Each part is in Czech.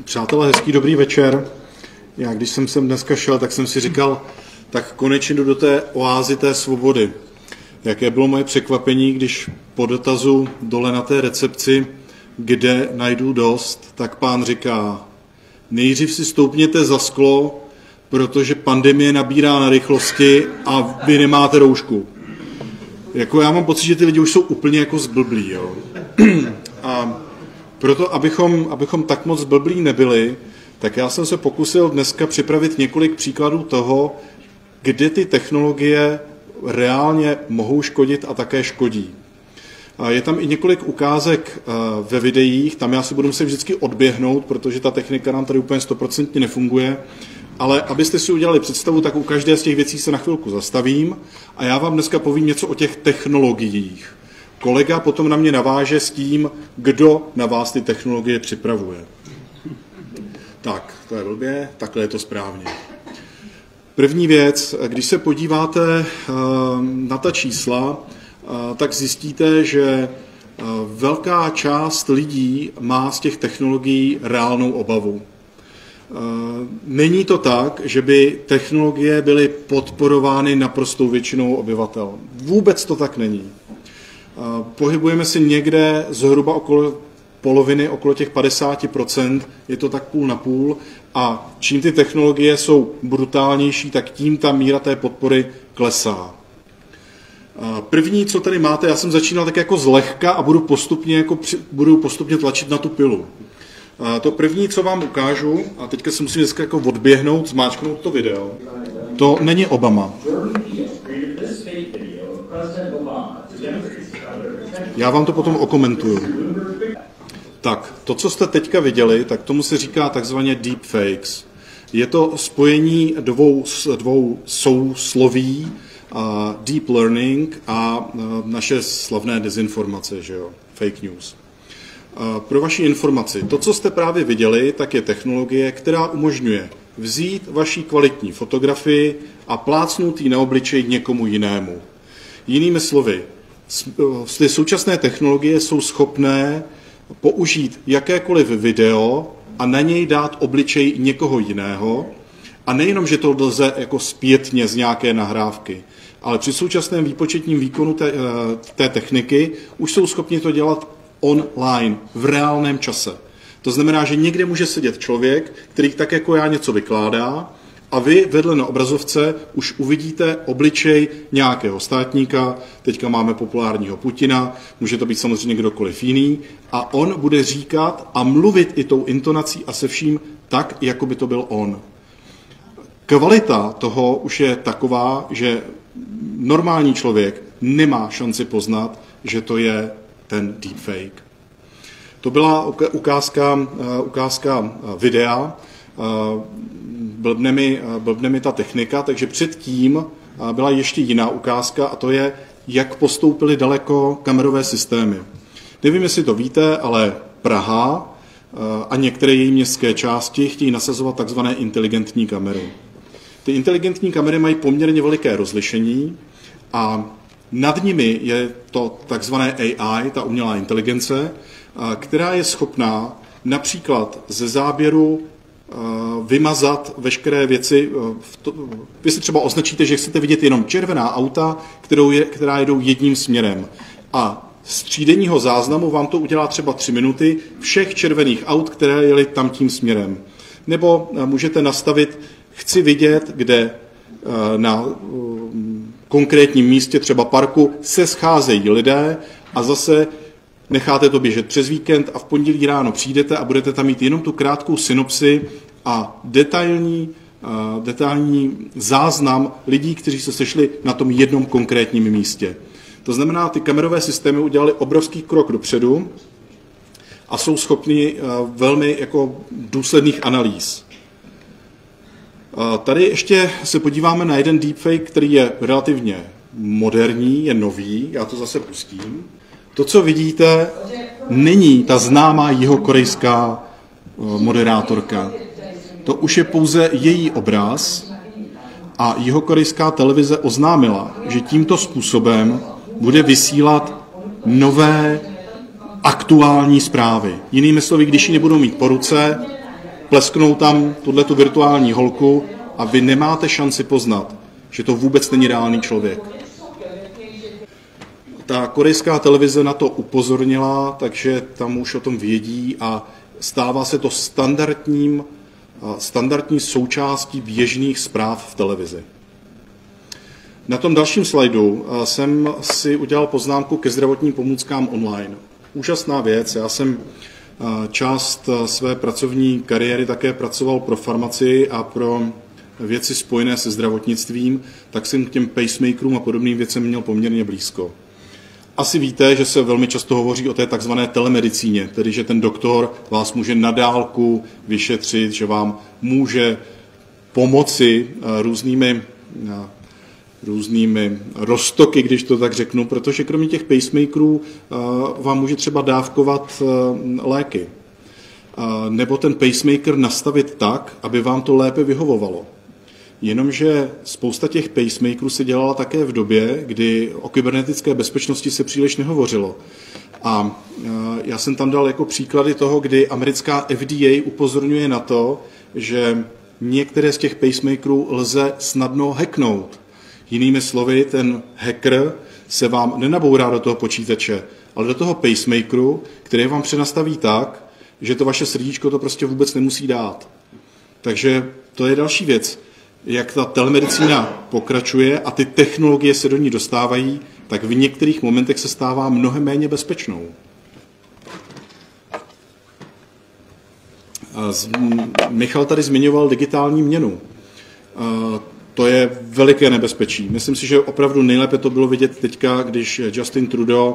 Přátelé, hezký dobrý večer. Já když jsem sem dneska šel, tak jsem si říkal, tak konečně jdu do té oázy té svobody. Jaké bylo moje překvapení, když po dotazu dole na té recepci, kde najdu dost, tak pán říká, nejdřív si stoupněte za sklo, protože pandemie nabírá na rychlosti a vy nemáte roušku. Jako já mám pocit, že ty lidi už jsou úplně jako zblblí. Jo. A proto, abychom, abychom tak moc zblblí nebyli, tak já jsem se pokusil dneska připravit několik příkladů toho, kde ty technologie reálně mohou škodit a také škodí. Je tam i několik ukázek eh, ve videích, tam já si budu muset vždycky odběhnout, protože ta technika nám tady úplně stoprocentně nefunguje, ale abyste si udělali představu, tak u každé z těch věcí se na chvilku zastavím a já vám dneska povím něco o těch technologiích. Kolega potom na mě naváže s tím, kdo na vás ty technologie připravuje. Tak, to je blbě, takhle je to správně. První věc, když se podíváte eh, na ta čísla, eh, tak zjistíte, že eh, velká část lidí má z těch technologií reálnou obavu. Není to tak, že by technologie byly podporovány naprostou většinou obyvatel. Vůbec to tak není. Pohybujeme se někde zhruba okolo poloviny, okolo těch 50%, je to tak půl na půl a čím ty technologie jsou brutálnější, tak tím ta míra té podpory klesá. První, co tady máte, já jsem začínal tak jako zlehka a budu postupně, jako, budu postupně tlačit na tu pilu. To první, co vám ukážu, a teďka se musím dneska jako odběhnout, zmáčknout to video, to není Obama. Já vám to potom okomentuju. Tak, to, co jste teďka viděli, tak tomu se říká takzvaně deepfakes. Je to spojení dvou, dvou sousloví, uh, deep learning a uh, naše slavné dezinformace, že jo, fake news. Uh, pro vaši informaci, to, co jste právě viděli, tak je technologie, která umožňuje vzít vaší kvalitní fotografii a plácnout ji na obličej někomu jinému. Jinými slovy, ty současné technologie jsou schopné použít jakékoliv video a na něj dát obličej někoho jiného. A nejenom, že to lze jako zpětně z nějaké nahrávky, ale při současném výpočetním výkonu té, eh, té techniky už jsou schopni to dělat online, v reálném čase. To znamená, že někde může sedět člověk, který tak jako já něco vykládá, a vy vedle na obrazovce už uvidíte obličej nějakého státníka, teďka máme populárního Putina, může to být samozřejmě kdokoliv jiný, a on bude říkat a mluvit i tou intonací a se vším tak, jako by to byl on. Kvalita toho už je taková, že normální člověk nemá šanci poznat, že to je ten deepfake. To byla ukázka, ukázka videa, blbne mi, blbne mi ta technika, takže předtím byla ještě jiná ukázka a to je, jak postoupily daleko kamerové systémy. Nevím, jestli to víte, ale Praha a některé její městské části chtějí nasazovat takzvané inteligentní kamery. Ty inteligentní kamery mají poměrně veliké rozlišení a nad nimi je to takzvané AI, ta umělá inteligence, která je schopná například ze záběru Eh, vymazat veškeré věci. Eh, vy si třeba označíte, že chcete vidět jenom červená auta, kterou je, která jedou jedním směrem. A z třídenního záznamu vám to udělá třeba tři minuty všech červených aut, které jeli tam tím směrem. Nebo eh, můžete nastavit, chci vidět, kde na konkrétním místě, třeba parku, se scházejí lidé a zase necháte to běžet přes víkend a v pondělí ráno přijdete a budete tam mít jenom tu krátkou synopsi a detailní, uh, detailní záznam lidí, kteří se sešli na tom jednom konkrétním místě. To znamená, ty kamerové systémy udělali obrovský krok dopředu a jsou schopni uh, velmi jako důsledných analýz. Tady ještě se podíváme na jeden deepfake, který je relativně moderní, je nový, já to zase pustím. To, co vidíte, není ta známá jihokorejská eh, moderátorka. To už je pouze její obraz a jihokorejská televize oznámila, že tímto způsobem bude vysílat nové aktuální zprávy. Jinými slovy, když ji nebudou mít po ruce, plesknou tam tuhle tu virtuální holku a vy nemáte šanci poznat, že to vůbec není reálný člověk. Ta korejská televize na to upozornila, takže tam už o tom vědí a stává se to standardním, standardní součástí běžných zpráv v televizi. Na tom dalším slajdu jsem si udělal poznámku ke zdravotním pomůckám online. Úžasná věc. Já jsem část své pracovní kariéry také pracoval pro farmacii a pro věci spojené se zdravotnictvím, tak jsem k těm pacemakerům a podobným věcem měl poměrně blízko. Asi víte, že se velmi často hovoří o té takzvané telemedicíně, tedy že ten doktor vás může na dálku vyšetřit, že vám může pomoci eh, různými eh, různými roztoky, když to tak řeknu, protože kromě těch pacemakerů eh, vám může třeba dávkovat léky. Nebo ten pacemaker nastavit tak, aby vám to lépe vyhovovalo. Jenomže spousta těch pacemakerů se dělala také v době, kdy o kybernetické bezpečnosti se příliš nehovořilo. A e, já jsem tam dal jako příklady toho, kdy americká FDA upozorňuje na to, že některé z těch pacemakerů lze snadno hacknout. Jinými slovy, ten hacker se vám nenabourá do toho počítače, ale do toho pacemakeru, který vám přenastaví tak, že to vaše srdíčko to prostě vůbec nemusí dát. Takže to je další věc jak ta telemedicína pokračuje a ty technologie se do ní dostávají, tak v některých momentech se stává mnohem méně bezpečnou. Michal tady zmiňoval digitální měnu. To je veliké nebezpečí. Myslím si, že opravdu nejlépe to bylo vidět teďka, když Justin Trudeau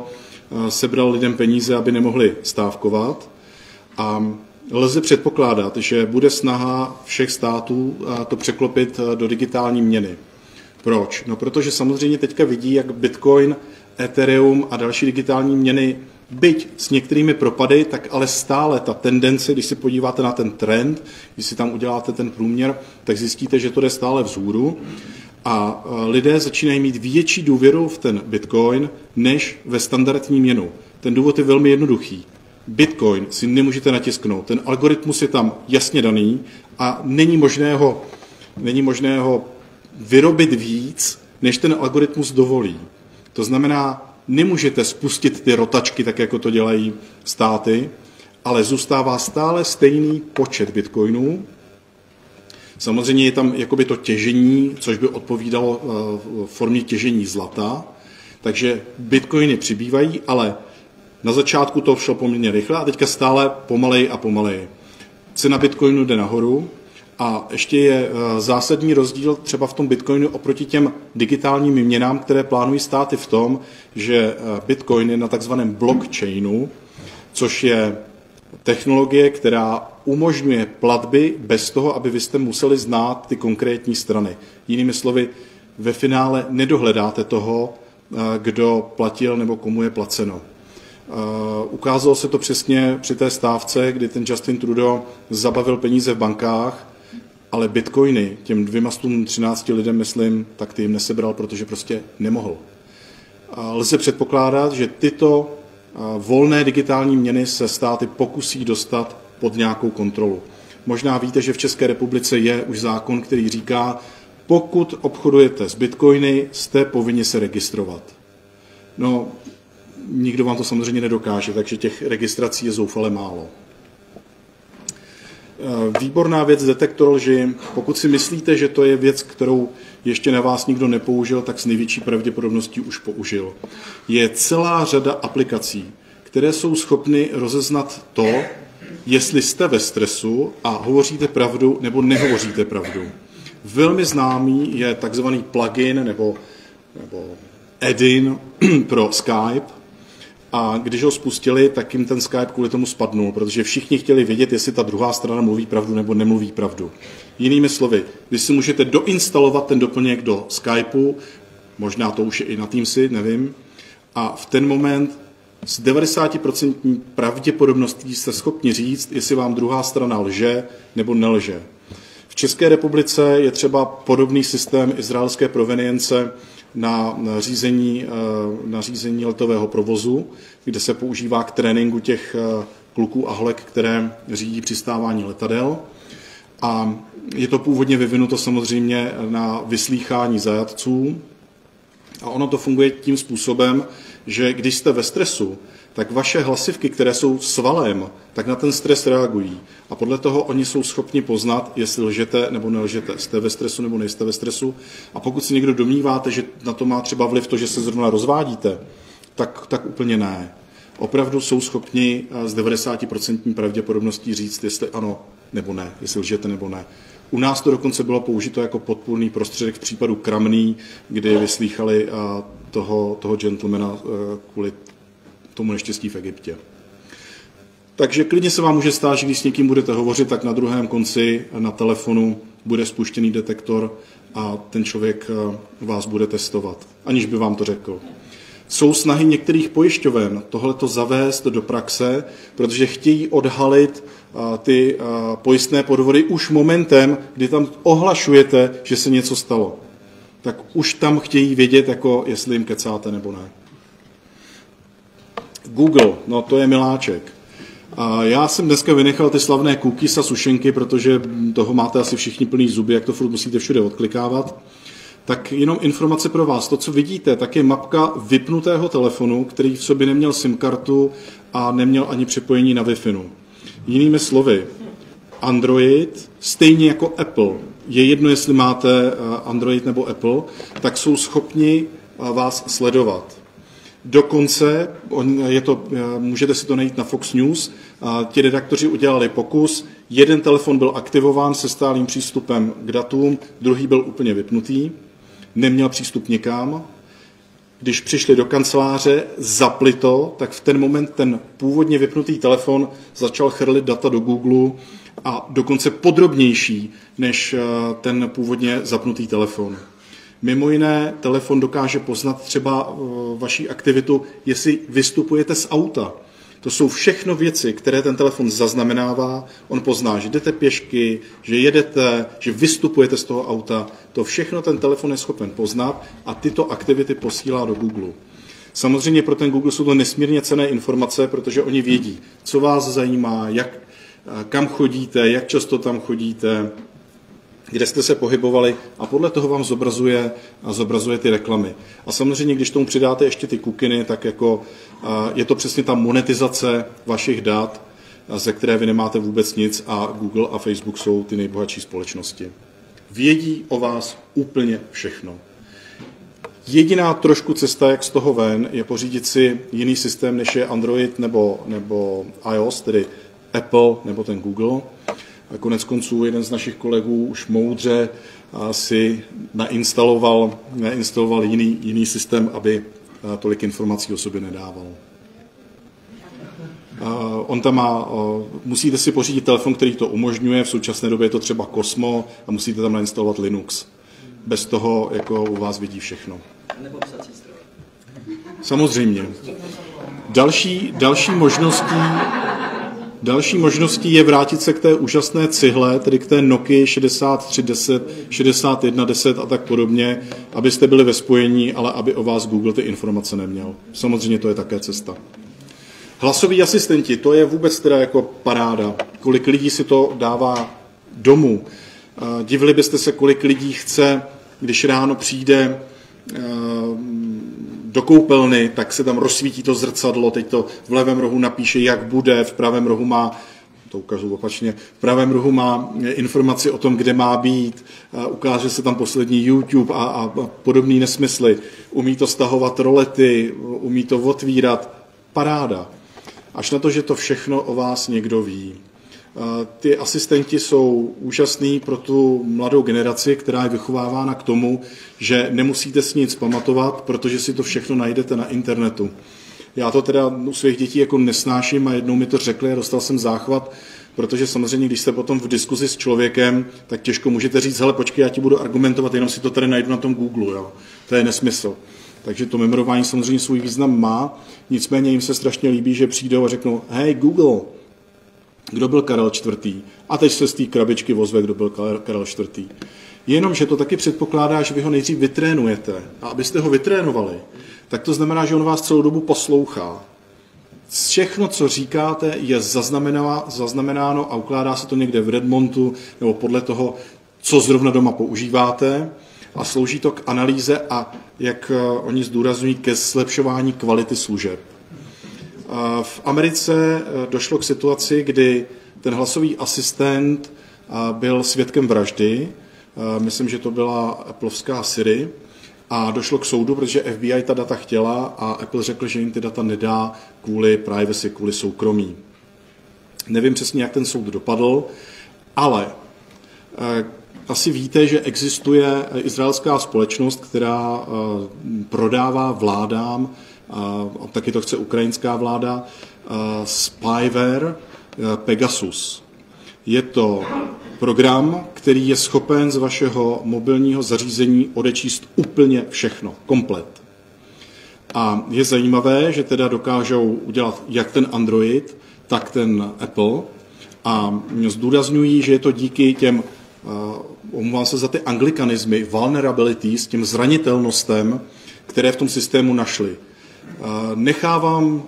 sebral lidem peníze, aby nemohli stávkovat. A lze předpokládat, že bude snaha všech států to překlopit do digitální měny. Proč? No protože samozřejmě teďka vidí, jak Bitcoin, Ethereum a další digitální měny, byť s některými propady, tak ale stále ta tendence, když se podíváte na ten trend, když si tam uděláte ten průměr, tak zjistíte, že to jde stále vzhůru. A lidé začínají mít větší důvěru v ten Bitcoin než ve standardní měnu. Ten důvod je velmi jednoduchý. Bitcoin si nemůžete natisknout. Ten algoritmus je tam jasně daný a není možné ho, není možné ho vyrobit víc, než ten algoritmus dovolí. To znamená, nemůžete spustit ty rotačky, tak jako to dělají státy, ale zůstává stále stejný počet bitcoinů. Samozřejmě je tam jakoby to těžení, což by odpovídalo v formě těžení zlata, takže bitcoiny přibývají, ale na začátku to šlo poměrně rychle a teďka stále pomalej a pomalej. Cena Bitcoinu jde nahoru a ještě je eh, zásadní rozdíl třeba v tom Bitcoinu oproti těm digitálním měnám, které plánují státy v tom, že eh, Bitcoin je na takzvaném blockchainu, což je technologie, která umožňuje platby bez toho, aby vy jste museli znát ty konkrétní strany. Jinými slovy, ve finále nedohledáte toho, eh, kdo platil nebo komu je placeno. Uh, ukázalo se to přesně při té stávce, kdy ten Justin Trudeau zabavil peníze v bankách, ale bitcoiny těm dvěma 13 lidem, myslím, tak ty jim nesebral, protože prostě nemohl. Lze předpokládat, že tyto uh, volné digitální měny se státy pokusí dostat pod nějakou kontrolu. Možná víte, že v České republice je už zákon, který říká, pokud obchodujete s bitcoiny, jste povinni se registrovat. No, nikdo vám to samozřejmě nedokáže, takže těch registrací je zoufale málo. Eh, výborná věc detektor lži. Pokud si myslíte, že to je věc, kterou ještě na vás nikdo nepoužil, tak s největší pravděpodobností už použil. Je celá řada aplikací, které jsou schopny rozeznat to, jestli jste ve stresu a hovoříte pravdu nebo nehovoříte pravdu. Velmi známý je takzvaný plugin nebo, nebo add-in pro Skype, a když ho spustili, tak jim ten Skype kvůli tomu spadnul, protože všichni chtěli vědět, jestli ta druhá strana mluví pravdu nebo nemluví pravdu. Jinými slovy, vy si můžete doinstalovat ten doplněk do Skypeu, možná to už je i na Teamsy, nevím, a v ten moment s 90% pravděpodobností jste schopni říct, jestli vám druhá strana lže nebo nelže. V České republice je třeba podobný systém izraelské provenience, na řízení, eh, na řízení letového provozu, kde se používá k tréninku těch eh, kluků a holek, které řídí přistávání letadel. A je to původně vyvinuto samozřejmě na vyslýchání zajatců. A ono to funguje tím způsobem, že když jste ve stresu, tak vaše hlasivky, které jsou svalem, tak na ten stres reagují. A podle toho oni jsou schopni poznat, jestli lžete nebo nelžete. Jste ve stresu nebo nejste ve stresu. A pokud si někdo domníváte, že na to má třeba vliv to, že se zrovna rozvádíte, tak, tak úplně ne. Opravdu jsou schopni s 90% pravděpodobností říct, jestli ano nebo ne, jestli lžete nebo ne. U nás to dokonce bylo použito jako podpůrný prostředek v případu Kramný, kdy vyslýchali toho, toho gentlemana kvůli tomu neštěstí v Egyptě. Takže klidně se vám může stát, že když s někým budete hovořit, tak na druhém konci na telefonu bude spuštěný detektor a ten člověk vás bude testovat, aniž by vám to řekl. Jsou snahy některých pojišťoven tohleto zavést do praxe, protože chtějí odhalit ty pojistné podvody už momentem, kdy tam ohlašujete, že se něco stalo. Tak už tam chtějí vědět, jako jestli jim kecáte nebo ne. Google, no to je miláček. A já jsem dneska vynechal ty slavné cookies a sušenky, protože toho máte asi všichni plný zuby, jak to furt musíte všude odklikávat. Tak jenom informace pro vás. To, co vidíte, tak je mapka vypnutého telefonu, který v sobě neměl SIM kartu a neměl ani připojení na Wi-Fi. Jinými slovy, Android, stejně jako Apple, je jedno, jestli máte eh, Android nebo Apple, tak jsou schopni eh, vás sledovat. Dokonce, je to, eh, můžete si to najít na Fox News, ti redaktoři udělali pokus, jeden telefon byl aktivován se stálým přístupem k datům, druhý byl úplně vypnutý, neměl přístup nikam. Když přišli do kanceláře, zapli to, tak v ten moment ten původně vypnutý telefon začal chrlit data do Google a dokonce podrobnější než eh, ten původně zapnutý telefon. Mimo jiné, telefon dokáže poznat třeba eh, vaší aktivitu, jestli vystupujete z auta. To jsou všechno věci, které ten telefon zaznamenává. On pozná, že jdete pěšky, že jedete, že vystupujete z toho auta. To všechno ten telefon je schopen poznat a tyto aktivity posílá do Google. Samozřejmě pro ten Google jsou to nesmírně cené informace, protože oni vědí, co vás zajímá, jak, eh, kam chodíte, jak často tam chodíte, kde jste se pohybovali a podle toho vám zobrazuje, zobrazuje ty reklamy. A samozřejmě, když tomu přidáte ještě ty kukiny, tak jako je to přesně ta monetizace vašich dat, ze které vy nemáte vůbec nic a Google a Facebook jsou ty nejbohatší společnosti. Vědí o vás úplně všechno. Jediná trošku cesta, jak z toho ven, je pořídit si jiný systém, než je Android nebo, nebo iOS, tedy Apple nebo ten Google. A konec konců jeden z našich kolegů už moudře si nainstaloval, nainstaloval jiný, jiný systém, aby tolik informací o sobě nedával. On tam má, musíte si pořídit telefon, který to umožňuje, v současné době je to třeba Cosmo a musíte tam nainstalovat Linux. Bez toho jako u vás vidí všechno. Nebo psací stroj. Samozřejmě. Další, další možností Další možností je vrátit se k té úžasné cihle, tedy k té Nokia 6310, 6110 a tak podobně, abyste byli ve spojení, ale aby o vás Google ty informace neměl. Samozřejmě to je také cesta. Hlasoví asistenti, to je vůbec teda jako paráda. Kolik lidí si to dává domů. Divili byste se, kolik lidí chce, když ráno přijde do koupelny, tak se tam rozsvítí to zrcadlo, teď to v levém rohu napíše, jak bude, v pravém rohu má to ukážu opačně, v pravém rohu má informaci o tom, kde má být, ukáže se tam poslední YouTube a, a podobné nesmysly. Umí to stahovat rolety, umí to otvírat, paráda. Až na to, že to všechno o vás někdo ví. Ty asistenti jsou úžasný pro tu mladou generaci, která je vychovávána k tomu, že nemusíte si nic pamatovat, protože si to všechno najdete na internetu. Já to teda u svých dětí jako nesnáším a jednou mi to řekli a dostal jsem záchvat, protože samozřejmě, když jste potom v diskuzi s člověkem, tak těžko můžete říct, hele, počkej, já ti budu argumentovat, jenom si to tady najdu na tom Google, jo. To je nesmysl. Takže to memorování samozřejmě svůj význam má, nicméně jim se strašně líbí, že přijdou a řeknou, hej Google, kdo byl Karel IV. A teď se z té krabičky vozve, kdo byl Karel IV. Jenomže to taky předpokládá, že vy ho nejdřív vytrénujete. A abyste ho vytrénovali, tak to znamená, že on vás celou dobu poslouchá. Všechno, co říkáte, je zaznamenáno a ukládá se to někde v Redmontu nebo podle toho, co zrovna doma používáte a slouží to k analýze a, jak eh, oni zdůrazňují, ke zlepšování kvality služeb. V Americe eh, došlo k situaci, kdy ten hlasový asistent eh, byl svědkem vraždy, myslím, že to byla Appleovská Siri, a došlo k soudu, protože FBI ta data chtěla a Apple řekl, že jim ty data nedá kvůli privacy, kvůli soukromí. Nevím přesně, jak ten soud dopadl, ale eh, asi víte, že existuje izraelská společnost, která eh, prodává vládám, a taky to chce ukrajinská vláda, spyware Pegasus. Je to program, který je schopen z vašeho mobilního zařízení odečíst úplně všechno, komplet. A je zajímavé, že teda dokážou udělat jak ten Android, tak ten Apple. A zdůrazňují, že je to díky těm, uh, omlouvám se za ty anglikanizmy, vulnerabilities, těm zranitelnostem, které v tom systému našli. Uh, nechávám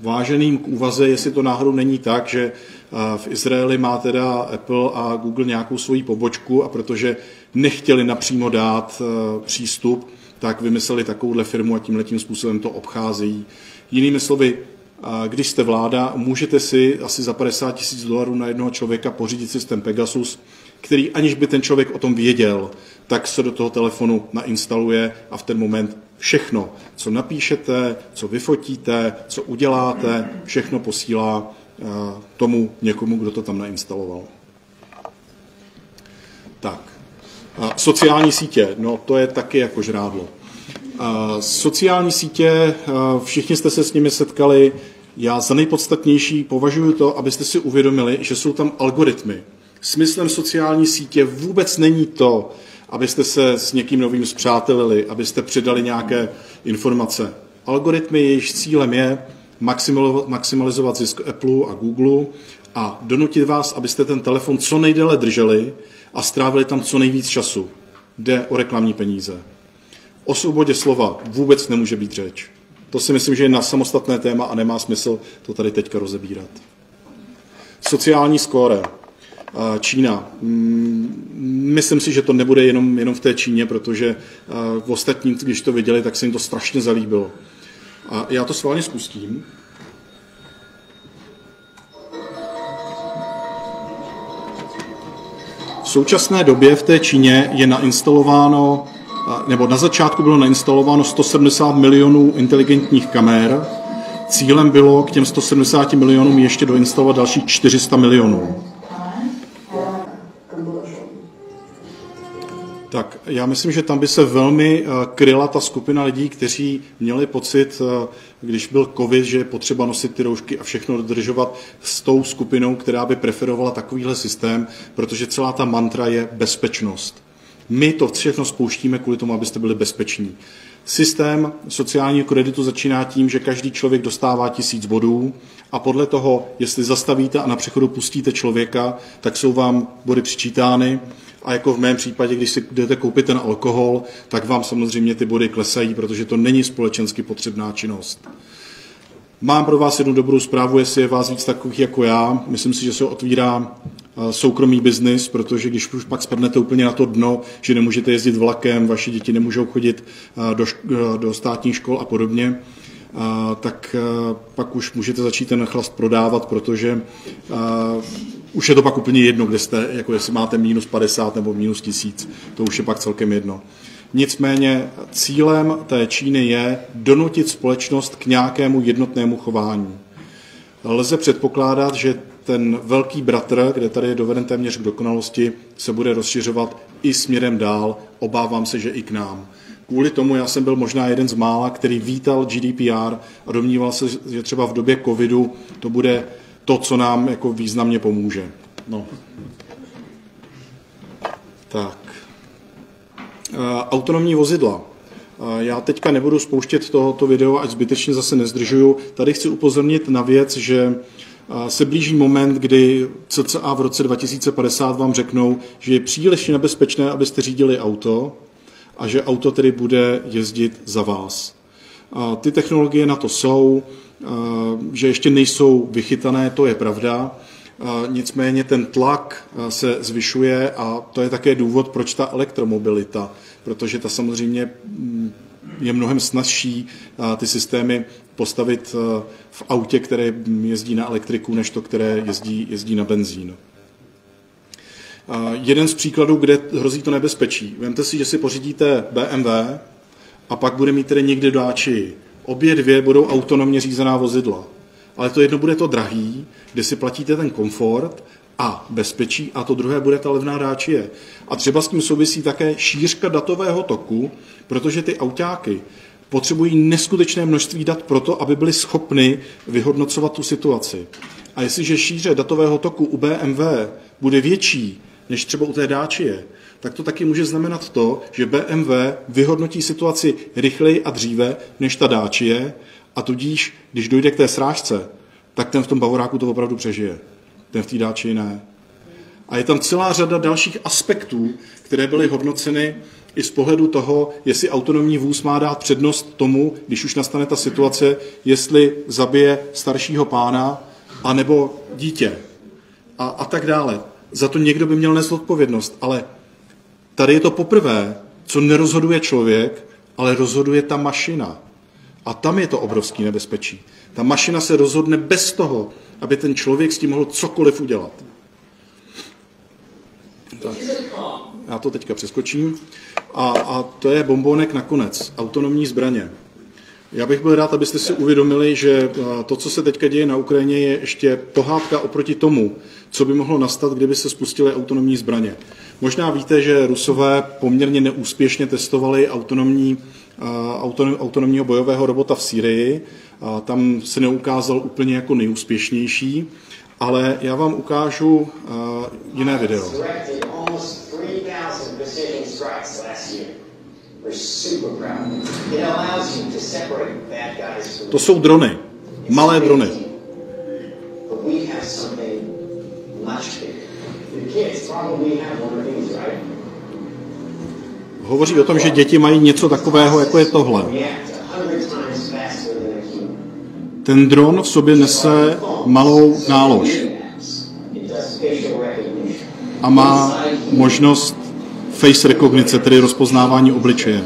váženým k úvaze, jestli to náhodou není tak, že v Izraeli má teda Apple a Google nějakou svoji pobočku a protože nechtěli napřímo dát e, přístup, tak vymysleli takovouhle firmu a tímhle tím způsobem to obcházejí. Jinými slovy, když jste vláda, můžete si asi za 50 tisíc dolarů na jednoho člověka pořídit systém Pegasus, který aniž by ten člověk o tom věděl, tak se do toho telefonu nainstaluje a v ten moment všechno, co napíšete, co vyfotíte, co uděláte, všechno posílá eh, tomu někomu, kdo to tam nainstaloval. Tak. Sociální sítě, no to je taky jako žrádlo. Sociální sítě, eh, všichni jste se s nimi setkali, já za nejpodstatnější považuji to, abyste si uvědomili, že jsou tam algoritmy. Smyslem sociální sítě vůbec není to, abyste se s někým novým zpřátelili, abyste předali nějaké informace. Algoritmy, jejichž cílem je maximalizovat zisk Apple a Google a donutit vás, abyste ten telefon co nejdéle drželi a strávili tam co nejvíc času. Jde o reklamní peníze. O svobodě slova vůbec nemůže být řeč. To si myslím, že je na samostatné téma a nemá smysl to tady teďka rozebírat. Sociální skóre. Čína. Mm, myslím si, že to nebude jenom, jenom v té Číně, protože v ostatní, když to viděli, tak se jim to strašně zalíbilo. A já to sválně spustím. V současné době v té Číně je nainstalováno, nebo na začátku bylo nainstalováno 170 milionů inteligentních kamer. Cílem bylo k těm 170 milionům ještě doinstalovat dalších 400 milionů. Tak já myslím, že tam by se velmi eh, kryla ta skupina lidí, kteří měli pocit, eh, když byl covid, že je potřeba nosit ty roušky a všechno dodržovat s tou skupinou, která by preferovala takovýhle systém, protože celá ta mantra je bezpečnost. My to všechno spouštíme kvůli tomu, abyste byli bezpeční. Systém sociálního kreditu začíná tím, že každý člověk dostává tisíc bodů a podle toho, jestli zastavíte a na přechodu pustíte člověka, tak jsou vám body přičítány a jako v mém případě, když si jdete koupit ten alkohol, tak vám samozřejmě ty body klesají, protože to není společensky potřebná činnost. Mám pro vás jednu dobrou zprávu, jestli je vás víc takových jako já. Myslím si, že se otvírá eh, soukromý biznis, protože když už pak spadnete úplně na to dno, že nemůžete jezdit vlakem, vaše děti nemůžou chodit eh, do, eh, do státních škol a podobně, tak pak už můžete začít ten chlast prodávat, protože už je to pak úplně jedno, kde jste, jako jestli máte minus 50 nebo minus 1000, to už je pak celkem jedno. Nicméně cílem té Číny je donutit společnost k nějakému jednotnému chování. Lze předpokládat, že ten velký bratr, kde tady je doveden téměř k dokonalosti, se bude rozšiřovat i směrem dál, obávám se, že i k nám. Kvůli tomu já jsem byl možná jeden z mála, který vítal GDPR a domníval se, že třeba v době covidu to bude to, co nám jako významně pomůže. No. Tak. Eh, autonomní vozidla. Eh, já teďka nebudu spouštět tohoto video, ať zbytečně zase nezdržuju. Tady chci upozornit na věc, že eh, se blíží moment, kdy CCA v roce 2050 vám řeknou, že je příliš nebezpečné, abyste řídili auto a že auto tedy bude jezdit za vás. Ty technologie na to jsou, že ještě nejsou vychytané, to je pravda. Nicméně ten tlak se zvyšuje a to je také důvod, proč ta elektromobilita, protože ta samozřejmě mm, je mnohem snazší ty systémy postavit v autě, které jezdí na elektriku, než to, které jezdí, jezdí na benzín. Jeden z příkladů, kde hrozí to nebezpečí. Vemte si, že si pořídíte BMW a pak bude mít tedy někde dáči. Obě dvě budou autonomně řízená vozidla. Ale to jedno bude to drahý, kde si platíte ten komfort a bezpečí a to druhé bude ta levná dáčie. A třeba s tím souvisí také šířka datového toku, protože ty autáky potřebují neskutečné množství dat pro to, aby byly schopny vyhodnocovat tu situaci. A jestliže šíře datového toku u BMW bude větší než třeba u té dáčie, tak to taky může znamenat to, že BMW vyhodnotí situaci rychleji a dříve než ta dáčie a tudíž, když dojde k té srážce, tak ten v tom Bavoráku to opravdu přežije. Ten v té dáči ne. A je tam celá řada dalších aspektů, které byly hodnoceny i z pohledu toho, jestli autonomní vůz má dát přednost tomu, když už nastane ta situace, jestli zabije staršího pána anebo dítě a, a tak dále. Za to někdo by měl nést odpovědnost, ale tady je to poprvé, co nerozhoduje člověk, ale rozhoduje ta mašina. A tam je to obrovský nebezpečí. Ta mašina se rozhodne bez toho, aby ten člověk s tím mohl cokoliv udělat. Tak. Já to teďka přeskočím. A, a to je bombonek nakonec. Autonomní zbraně. Já bych byl rád, abyste si uvědomili, že to, co se teďka děje na Ukrajině, je ještě pohádka oproti tomu, co by mohlo nastat, kdyby se spustily autonomní zbraně. Možná víte, že Rusové poměrně neúspěšně testovali autonomní, autonom, autonomního bojového robota v Sýrii. Tam se neukázal úplně jako nejúspěšnější, ale já vám ukážu jiné video. To jsou drony, malé drony. Hovoří o tom, že děti mají něco takového, jako je tohle. Ten dron v sobě nese malou nálož a má možnost face rekognice, tedy rozpoznávání obličeje.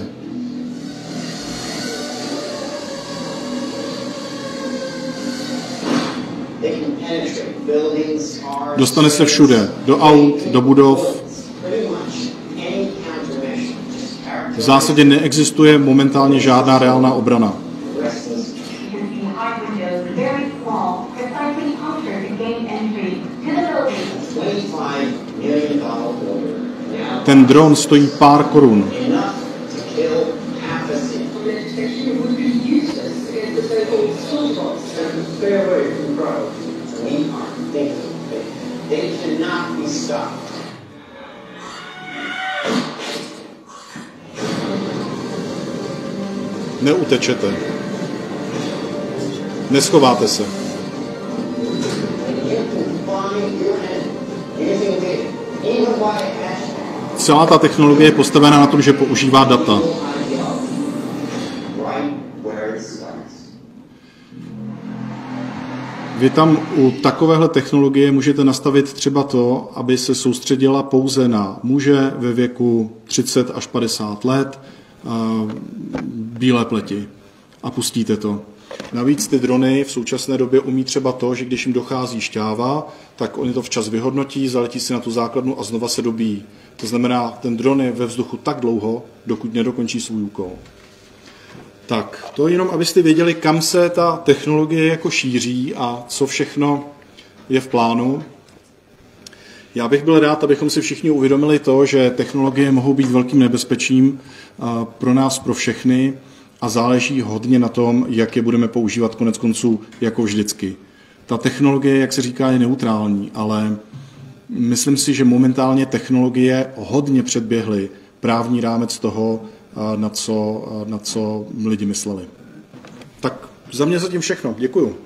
Dostane se všude, do aut, do budov. V zásadě neexistuje momentálně žádná reálná obrana. Ten dron stojí pár korun. Neutečete. Neschováte se. Celá ta technologie je postavena na tom, že používá data. Vy tam u takovéhle technologie můžete nastavit třeba to, aby se soustředila pouze na muže ve věku 30 až 50 let, bílé pleti a pustíte to. Navíc ty drony v současné době umí třeba to, že když jim dochází šťáva, tak oni to včas vyhodnotí, zaletí si na tu základnu a znova se dobíjí. To znamená, ten dron je ve vzduchu tak dlouho, dokud nedokončí svůj úkol. Tak, to jenom, abyste věděli, kam se ta technologie jako šíří a co všechno je v plánu. Já bych byl rád, abychom si všichni uvědomili to, že technologie mohou být velkým nebezpečím pro nás, pro všechny a záleží hodně na tom, jak je budeme používat konec konců jako vždycky. Ta technologie, jak se říká, je neutrální, ale myslím si, že momentálně technologie hodně předběhly právní rámec toho, na co, na co lidi mysleli. Tak za mě zatím všechno. Děkuju.